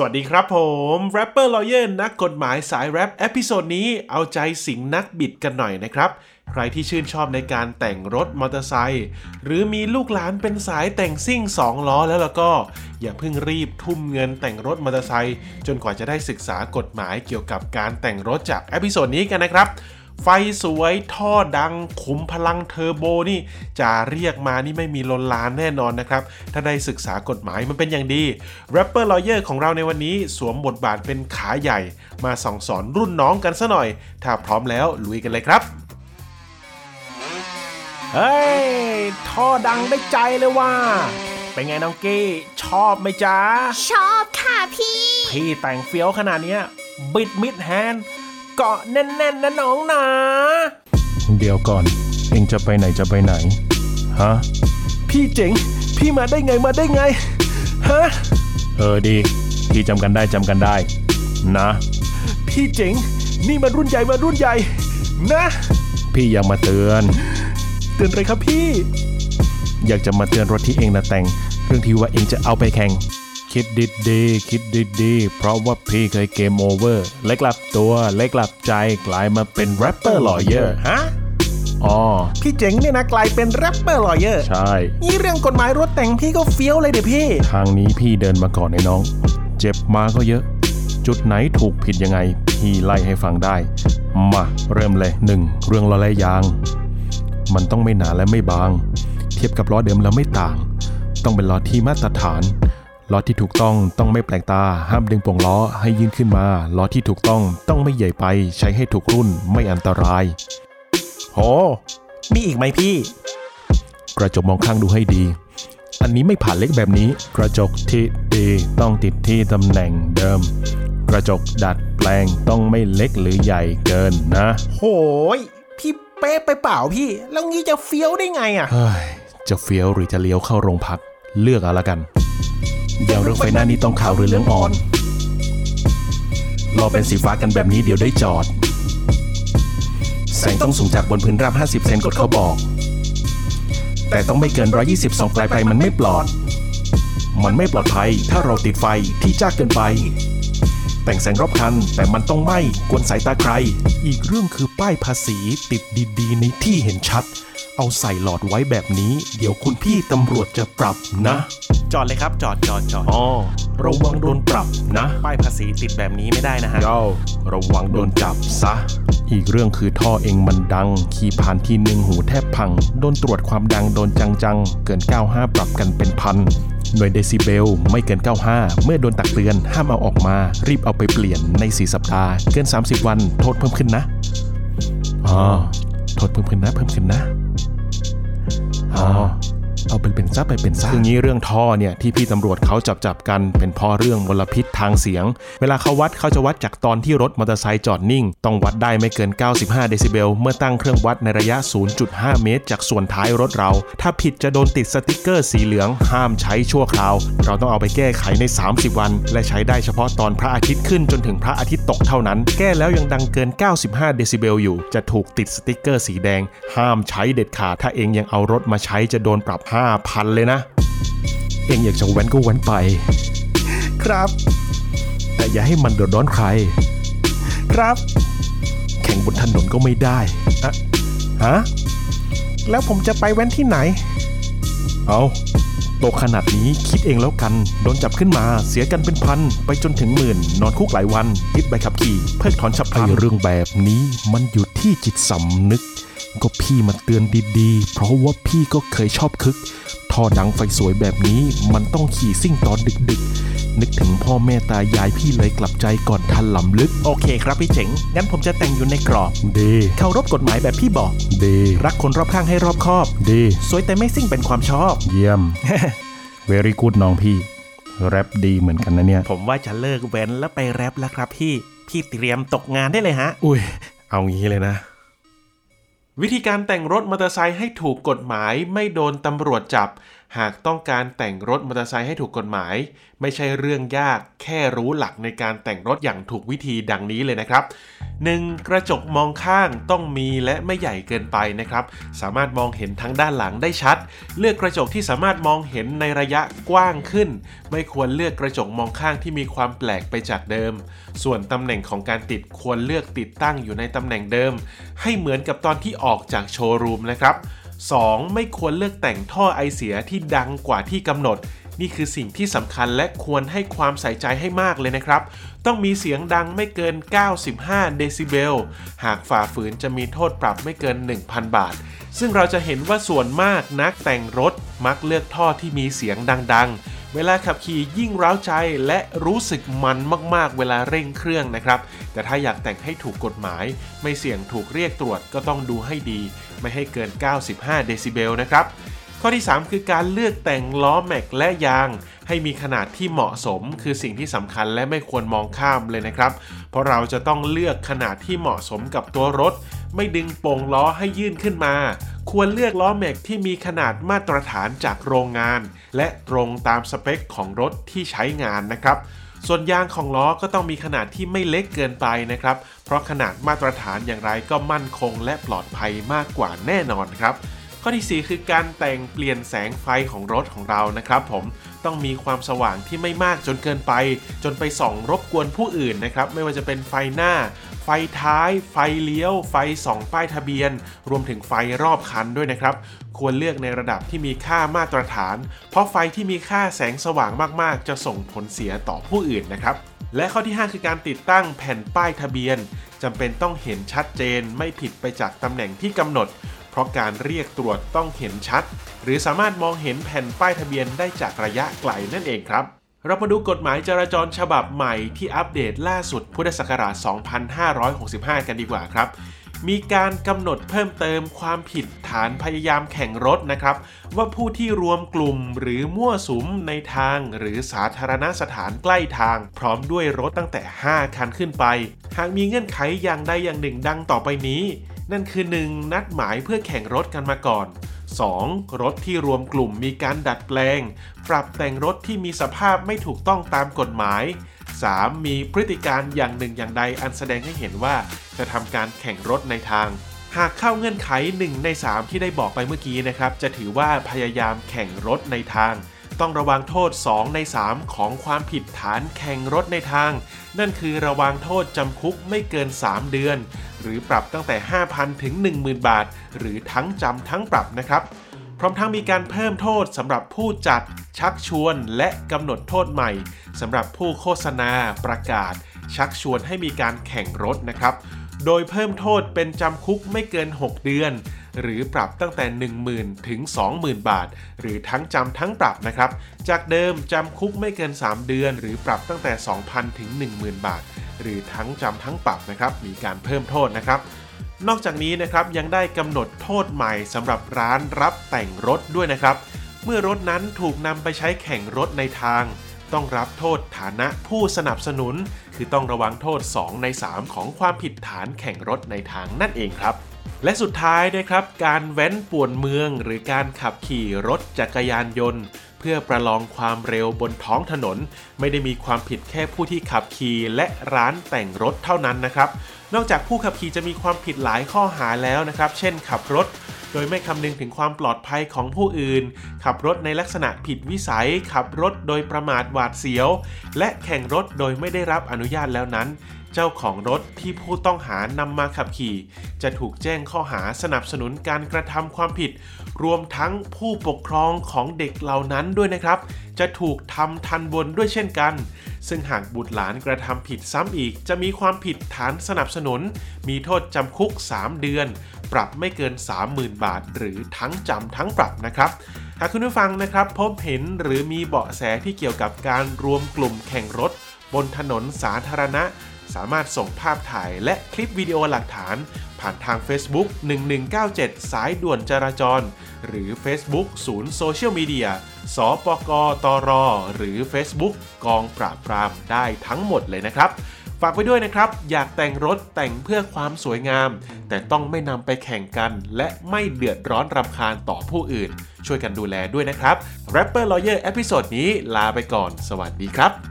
สวัสดีครับผม Rapper Lawyer นักกฎหมายสายแรป episode นี้เอาใจสิงห์นักบิดกันหน่อยนะครับ ใครที่ชื่นชอบในการแต่งรถมอเตอร์ไซค์หรือมีลูกหลานเป็นสายแต่งซิ่ง 2 ล้อแล้วแล้วก็ อย่าเพิ่งรีบทุ่มเงินแต่งรถมอเตอร์ไซค์จนกว่าจะได้ศึกษากฎหมายเกี่ยวกับการแต่งรถจาก episode นี้กันนะครับ ไฟสวยท่อดังขุมพลังเทอร์โบนี่จะเรียกมานี่ไม่มีลนลานแน่นอนนะครับ ถ้าได้ศึกษากฎหมายมันเป็นอย่างดี Rapper Lawyer ของเราในวันนี้สวมบทบาทเป็นขาใหญ่ มาส่องสอนรุ่นน้องกันซะหน่อย ถ้าพร้อมแล้วลุยกันเลยครับ เฮ้ย ท่อดังได้ใจเลยว่า เป็นไงน้องกี้ ชอบไหมจ๊ะ ชอบค่ะพี่ พี่แต่งเฟี้ยวขนาดเนี้ยบิดมิดแฮนด์ เกาะแน่นๆนะน้องนะ เดี๋ยวก่อน เอ็งจะไปไหนจะไปไหน ฮะ พี่เจ๋ง พี่มาได้ไงมาได้ไง ฮะ เออดี พี่จำกันได้จำกันได้ นะ พี่เจ๋ง นี่มันรุ่นใหญ่มารุ่นใหญ่ นะ พี่อยากมาเตือน เตือนอะไรครับพี่ อยากจะมาเตือนรถที่เอ็งน่ะแต่ง เรื่องที่ว่าเอ็งจะเอาไปแข่ง คิดดีดีๆคิดดีดีๆเพราะว่าพี่เคย game over เลยกลับตัวเลยกลับใจกลายมาเป็น Rapper Lawyer ฮะอ๋อพี่เจ๋งเนี่ยนะกลายเป็น Rapper Lawyer ใช่นี่เรื่องกฎหมายรถแต่งพี่ก็เฟี้ยวเลยเดี๋ยวพี่ ทางนี้พี่เดินมาก่อนไอ้น้อง เจ็บมาก็เยอะ จุดไหนถูกผิดยังไง พี่ไล่ให้ฟังได้ มาเริ่มเลย 1. เรื่องล้อและยาง มันต้องไม่หนาและไม่บาง เทียบกับล้อเดิมแล้วไม่ต่าง ต้องเป็นล้อที่มาตรฐาน ล้อที่ถูกต้องต้องไม่แปลกตา ห้ามดึงโป่งล้อให้ยื่นขึ้นมา ล้อที่ถูกต้องต้องไม่ใหญ่ไป ใช้ให้ถูกรุ่นไม่อันตราย โห มีอีกไหมพี่ กระจกมองข้างดูให้ดี อันนี้ไม่ผ่านเล็กแบบนี้ กระจกที่ดีต้องติดที่ตำแหน่งเดิม กระจกดัดแปลงต้องไม่เล็กหรือใหญ่เกินนะ โหย พี่เป๊ะไปเปล่าพี่ แล้วงี้จะเฟี้ยวได้ไงอะเฮ้ยจะเฟี้ยวหรือจะเลี้ยวเข้าโรงพัก เลือกเอาละกัน เดี๋ยวเรื่องไฟหน้านี้ต้องขาวหรือเหลืองอ่อน รอเป็นสีฟ้ากันแบบนี้เดี๋ยวได้จอด แสงต้องสูงจากบนพื้นราบ 50 เซนกดเขาบอก แต่ต้องไม่เกิน 122ปลายไปมันไม่ปลอด มันไม่ปลอดภัยถ้าเราติดไฟที่จ้าเกินไป แต่งแสงรอบคัน แต่มันต้องไม่กวนสายตาใคร อีกเรื่องคือป้ายภาษีติดดีๆ ในที่เห็นชัด เอาใส่หลอดไว้แบบนี้ เดี๋ยวคุณพี่ตำรวจจะปรับนะ จอดเลยครับจอดจอดจอดอ๋อระวังโดนปรับนะ ป้ายภาษีติดแบบนี้ไม่ได้นะฮะเย้าระวังโดนจับซะ อีกเรื่องคือท่อเองมันดัง ขี่ผ่านทีหนึ่งหูแทบพัง โดนตรวจความดังโดนจังๆ เกิน 95 ปรับกันเป็นพัน หน่วยเดซิเบลไม่เกิน 95 เมื่อโดนตักเตือนห้ามเอาออกมา รีบเอาไปเปลี่ยนใน 4 สัปดาห์ เกิน 30 วันโทษเพิ่มขึ้นนะ อ๋อ โทษเพิ่มขึ้นนะ เพิ่มขึ้นนะ อ๋อ เอาเป็นเป็นซะไปเป็นซะคืองี้เรื่องท่อเนี่ยที่พี่ตำรวจเขาจับจับกันเป็นเพราะเรื่องมลพิษทางเสียง เวลาเขาวัดเขาจะวัดจากตอนที่รถมอเตอร์ไซค์จอดนิ่ง ต้องวัดได้ไม่เกิน 95 เดซิเบล เมื่อตั้งเครื่องวัดในระยะ 0.5 เมตร จากส่วนท้ายรถเรา ถ้าผิดจะโดนติดสติกเกอร์สีเหลืองห้ามใช้ชั่วคราว เราต้องเอาไปแก้ไขใน 30 วัน และใช้ได้เฉพาะตอนพระอาทิตย์ขึ้นจนถึงพระอาทิตย์ตกเท่านั้น แก้แล้วยังดังเกิน 95 เดซิเบลอยู่ จะถูกติดสติกเกอร์สีแดง ห้ามใช้เด็ดขาด ถ้าเอ็งยังเอารถมาใช้จะโดนปรับ5,000 เลยนะ เองอยากจะแว้นก็แว้นไป ครับ แต่อย่าให้มันเดือดร้อนใคร ครับ แข่งบนถนนก็ไม่ได้อะฮะแล้วผมจะไปแว้นที่ไหน เอา โตขนาดนี้คิดเองแล้วกัน โดนจับขึ้นมาเสียกันเป็นพัน ไปจนถึงหมื่น นอนคุกหลายวันยึดใบขับขี่ เพิกถอนฉับพลันเรื่องแบบนี้มันอยู่ที่จิตสำนึก ก็พี่มาเตือนดีๆ เพราะว่าพี่ก็เคยชอบคึกท่อดังไฟสวยแบบนี้มันต้องขี่ซิ่งตอนดึกๆ นึกถึงพ่อแม่ตายายพี่เลยกลับใจก่อนทันลำลึก โอเคครับพี่เจ๋ง งั้นผมจะแต่งอยู่ในกรอบ ดี เคารพกฎหมายแบบพี่บอก ดี รักคนรอบข้างให้รอบคอบ ดี สวยแต่ไม่ซิ่งเป็นความชอบ เยี่ยม very good น้องพี่ แรปดีเหมือนกันนะเนี่ย ผมว่าจะเลิกแว้นแล้วไปแรปแล้วครับพี่ พี่เตรียมตกงานได้เลยฮะ อุ้ย เอางี้เลยนะวิธีการแต่งรถมอเตอร์ไซค์ให้ถูกกฎหมายไม่โดนตำรวจจับ หากต้องการแต่งรถมอเตอร์ไซค์ให้ถูกกฎหมาย ไม่ใช่เรื่องยากแค่รู้หลักในการแต่งรถอย่างถูกวิธีดังนี้เลยนะครับ 1. กระจกมองข้างต้องมีและไม่ใหญ่เกินไปนะครับ สามารถมองเห็นทั้งด้านหลังได้ชัด เลือกกระจกที่สามารถมองเห็นในระยะกว้างขึ้น ไม่ควรเลือกกระจกมองข้างที่มีความแปลกไปจากเดิม ส่วนตำแหน่งของการติดควรเลือกติดตั้งอยู่ในตำแหน่งเดิม ให้เหมือนกับตอนที่ออกจากโชว์รูมนะครับ 2. ไม่ควรเลือกแต่งท่อไอเสียที่ดังกว่าที่กำหนด นี่คือสิ่งที่สำคัญและควรให้ความใส่ใจให้มากเลยนะครับ ต้องมีเสียงดังไม่เกิน 95 เดซิเบล หากฝ่าฝืนจะมีโทษปรับไม่เกิน 1,000 บาท ซึ่งเราจะเห็นว่าส่วนมากนักแต่งรถมักเลือกท่อที่มีเสียงดังๆ เวลาขับขี่ยิ่งร้าวใจและรู้สึกมันมากๆ เวลาเร่งเครื่องนะครับ แต่ถ้าอยากแต่งให้ถูกกฎหมาย ไม่เสี่ยงถูกเรียกตรวจก็ต้องดูให้ดี ไม่ให้เกิน 95 เดซิเบลนะครับข้อที่ 3 คือการเลือกแต่งล้อแม็กและยาง ให้มีขนาดที่เหมาะสม คือสิ่งที่สำคัญและไม่ควรมองข้ามเลยนะครับ เพราะเราจะต้องเลือกขนาดที่เหมาะสมกับตัวรถ ไม่ดึงโป่งล้อให้ยื่นขึ้นมา ควรเลือกล้อแม็กที่มีขนาดมาตรฐานจากโรงงาน และตรงตามสเปคของรถที่ใช้งานนะครับส่วนยางของล้อก็ต้องมีขนาดที่ไม่เล็กเกินไปนะครับ เพราะขนาดมาตรฐานอย่างไรก็มั่นคงและปลอดภัยมากกว่าแน่นอนครับ ข้อที่ 4 คือการแต่งเปลี่ยนแสงไฟของรถของเรานะครับ ผมต้องมีความสว่างที่ไม่มากจนเกินไป จนไปส่องรบกวนผู้อื่นนะครับ ไม่ว่าจะเป็นไฟหน้า ไฟท้าย ไฟเลี้ยว ไฟส่องป้ายทะเบียน รวมถึงไฟรอบคันด้วยนะครับ ควรเลือกในระดับที่มีค่ามาตรฐาน เพราะไฟที่มีค่าแสงสว่างมากๆ จะส่งผลเสียต่อผู้อื่นนะครับและข้อที่ 5 คือการติดตั้งแผ่นป้ายทะเบียนจำเป็นต้องเห็นชัดเจนไม่ผิดไปจากตำแหน่งที่กำหนด ราะการเรียกตรวจต้องเห็นชัด หรือสามารถมองเห็นแผ่นป้ายทะเบียนได้จากระยะไกลนั่นเองครับ เรามาดูกฎหมายจราจรฉบับใหม่ที่อัปเดตล่าสุดพุทธศักราช 2565 กันดีกว่าครับมีการกำหนดเพิ่มเติมความผิดฐานพยายามแข่งรถนะครับ ว่าผู้ที่รวมกลุ่มหรือมั่วสุมในทางหรือสาธารณสถานใกล้ทาง พร้อมด้วยรถตั้งแต่ 5 คันขึ้นไป หากมีเงื่อนไขอย่างใดอย่างหนึ่งดังต่อไปนี้ นั่นคือ 1. นัดหมายเพื่อแข่งรถกันมาก่อน 2. รถที่รวมกลุ่มมีการดัดแปลง ปรับแต่งรถที่มีสภาพไม่ถูกต้องตามกฎหมาย 3. มีพฤติการอย่างหนึ่งอย่างใดอันแสดงให้เห็นว่าจะทำการแข่งรถในทาง หากเข้าเงื่อนไข 1 ใน 3 ที่ได้บอกไปเมื่อกี้นะครับ จะถือว่าพยายามแข่งรถในทาง ต้องระวังโทษ 2 ใน 3 ของความผิดฐานแข่งรถในทาง นั่นคือระวังโทษจำคุกไม่เกิน 3 เดือน หรือปรับตั้งแต่ 5,000 ถึง 10,000 บาท หรือทั้งจำทั้งปรับนะครับ พร้อมทั้งมีการเพิ่มโทษสำหรับผู้จัด ชักชวน และกำหนดโทษใหม่สำหรับผู้โฆษณา ประกาศ ชักชวนให้มีการแข่งรถนะครับ โดยเพิ่มโทษเป็นจำคุกไม่เกิน 6 เดือน หรือปรับตั้งแต่ 10,000 ถึง 20,000 บาท หรือทั้งจำทั้งปรับนะครับ จากเดิมจำคุกไม่เกิน 3 เดือน หรือปรับตั้งแต่ 2,000 ถึง 10,000 บาท หรือทั้งจำทั้งปรับนะครับ มีการเพิ่มโทษนะครับนอกจากนี้นะครับยังได้กำหนดโทษใหม่สำหรับร้านรับแต่งรถด้วยนะครับ เมื่อรถนั้นถูกนำไปใช้แข่งรถในทาง ต้องรับโทษฐานะผู้สนับสนุน คือต้องระวังโทษ 2 ใน 3 ของความผิดฐานแข่งรถในทางนั่นเองครับ และสุดท้ายนะครับการแว้นป่วนเมืองหรือการขับขี่รถจักรยานยนต์ เพื่อประลองความเร็วบนท้องถนน ไม่ได้มีความผิดแค่ผู้ที่ขับขี่และร้านแต่งรถเท่านั้นนะครับ นอกจากผู้ขับขี่จะมีความผิดหลายข้อหาแล้วนะครับ เช่นขับรถ โดยไม่คำนึงถึงความปลอดภัยของผู้อื่น ขับรถในลักษณะผิดวิสัย ขับรถโดยประมาทหวาดเสียว และแข่งรถโดยไม่ได้รับอนุญาตแล้วนั้น เจ้าของรถที่ผู้ต้องหานำมาขับขี่ จะถูกแจ้งข้อหาสนับสนุนการกระทำความผิด รวมทั้งผู้ปกครองของเด็กเหล่านั้นด้วยนะครับ จะถูกทำทันบนด้วยเช่นกัน ซึ่งหากบุตรหลานกระทำผิดซ้ำอีก จะมีความผิดฐานสนับสนุน มีโทษจำคุก 3 เดือน ปรับไม่เกิน 30,000 บาท หรือทั้งจำทั้งปรับนะครับหากคุณผู้ฟังนะครับพบเห็นหรือมีเบาะแสที่เกี่ยวกับการรวมกลุ่มแข่งรถ บนถนนสาธารณะ สามารถส่งภาพถ่ายและคลิปวิดีโอหลักฐาน ผ่านทาง Facebook 1197 สายด่วนจราจร หรือ Facebook ศูนย์โซเชียลมีเดียศปก.ตร. หรือ Facebook กองปราบปรามได้ทั้งหมดเลยนะครับ ฝากไปด้วยนะครับ อยากแต่งรถแต่งเพื่อความสวยงาม แต่ต้องไม่นำไปแข่งกัน และไม่เดือดร้อนรำคาญต่อผู้อื่น ช่วยกันดูแลด้วยนะครับ Rapper Lawyer episode นี้ลาไปก่อน สวัสดีครับ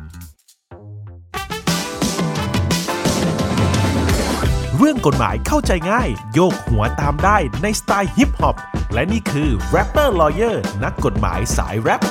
เรื่องกฎหมายเข้าใจง่าย โยกหัวตามได้ในสไตล์ฮิปฮอป และนี่คือ Rapper Lawyer นักกฎหมายสายแรป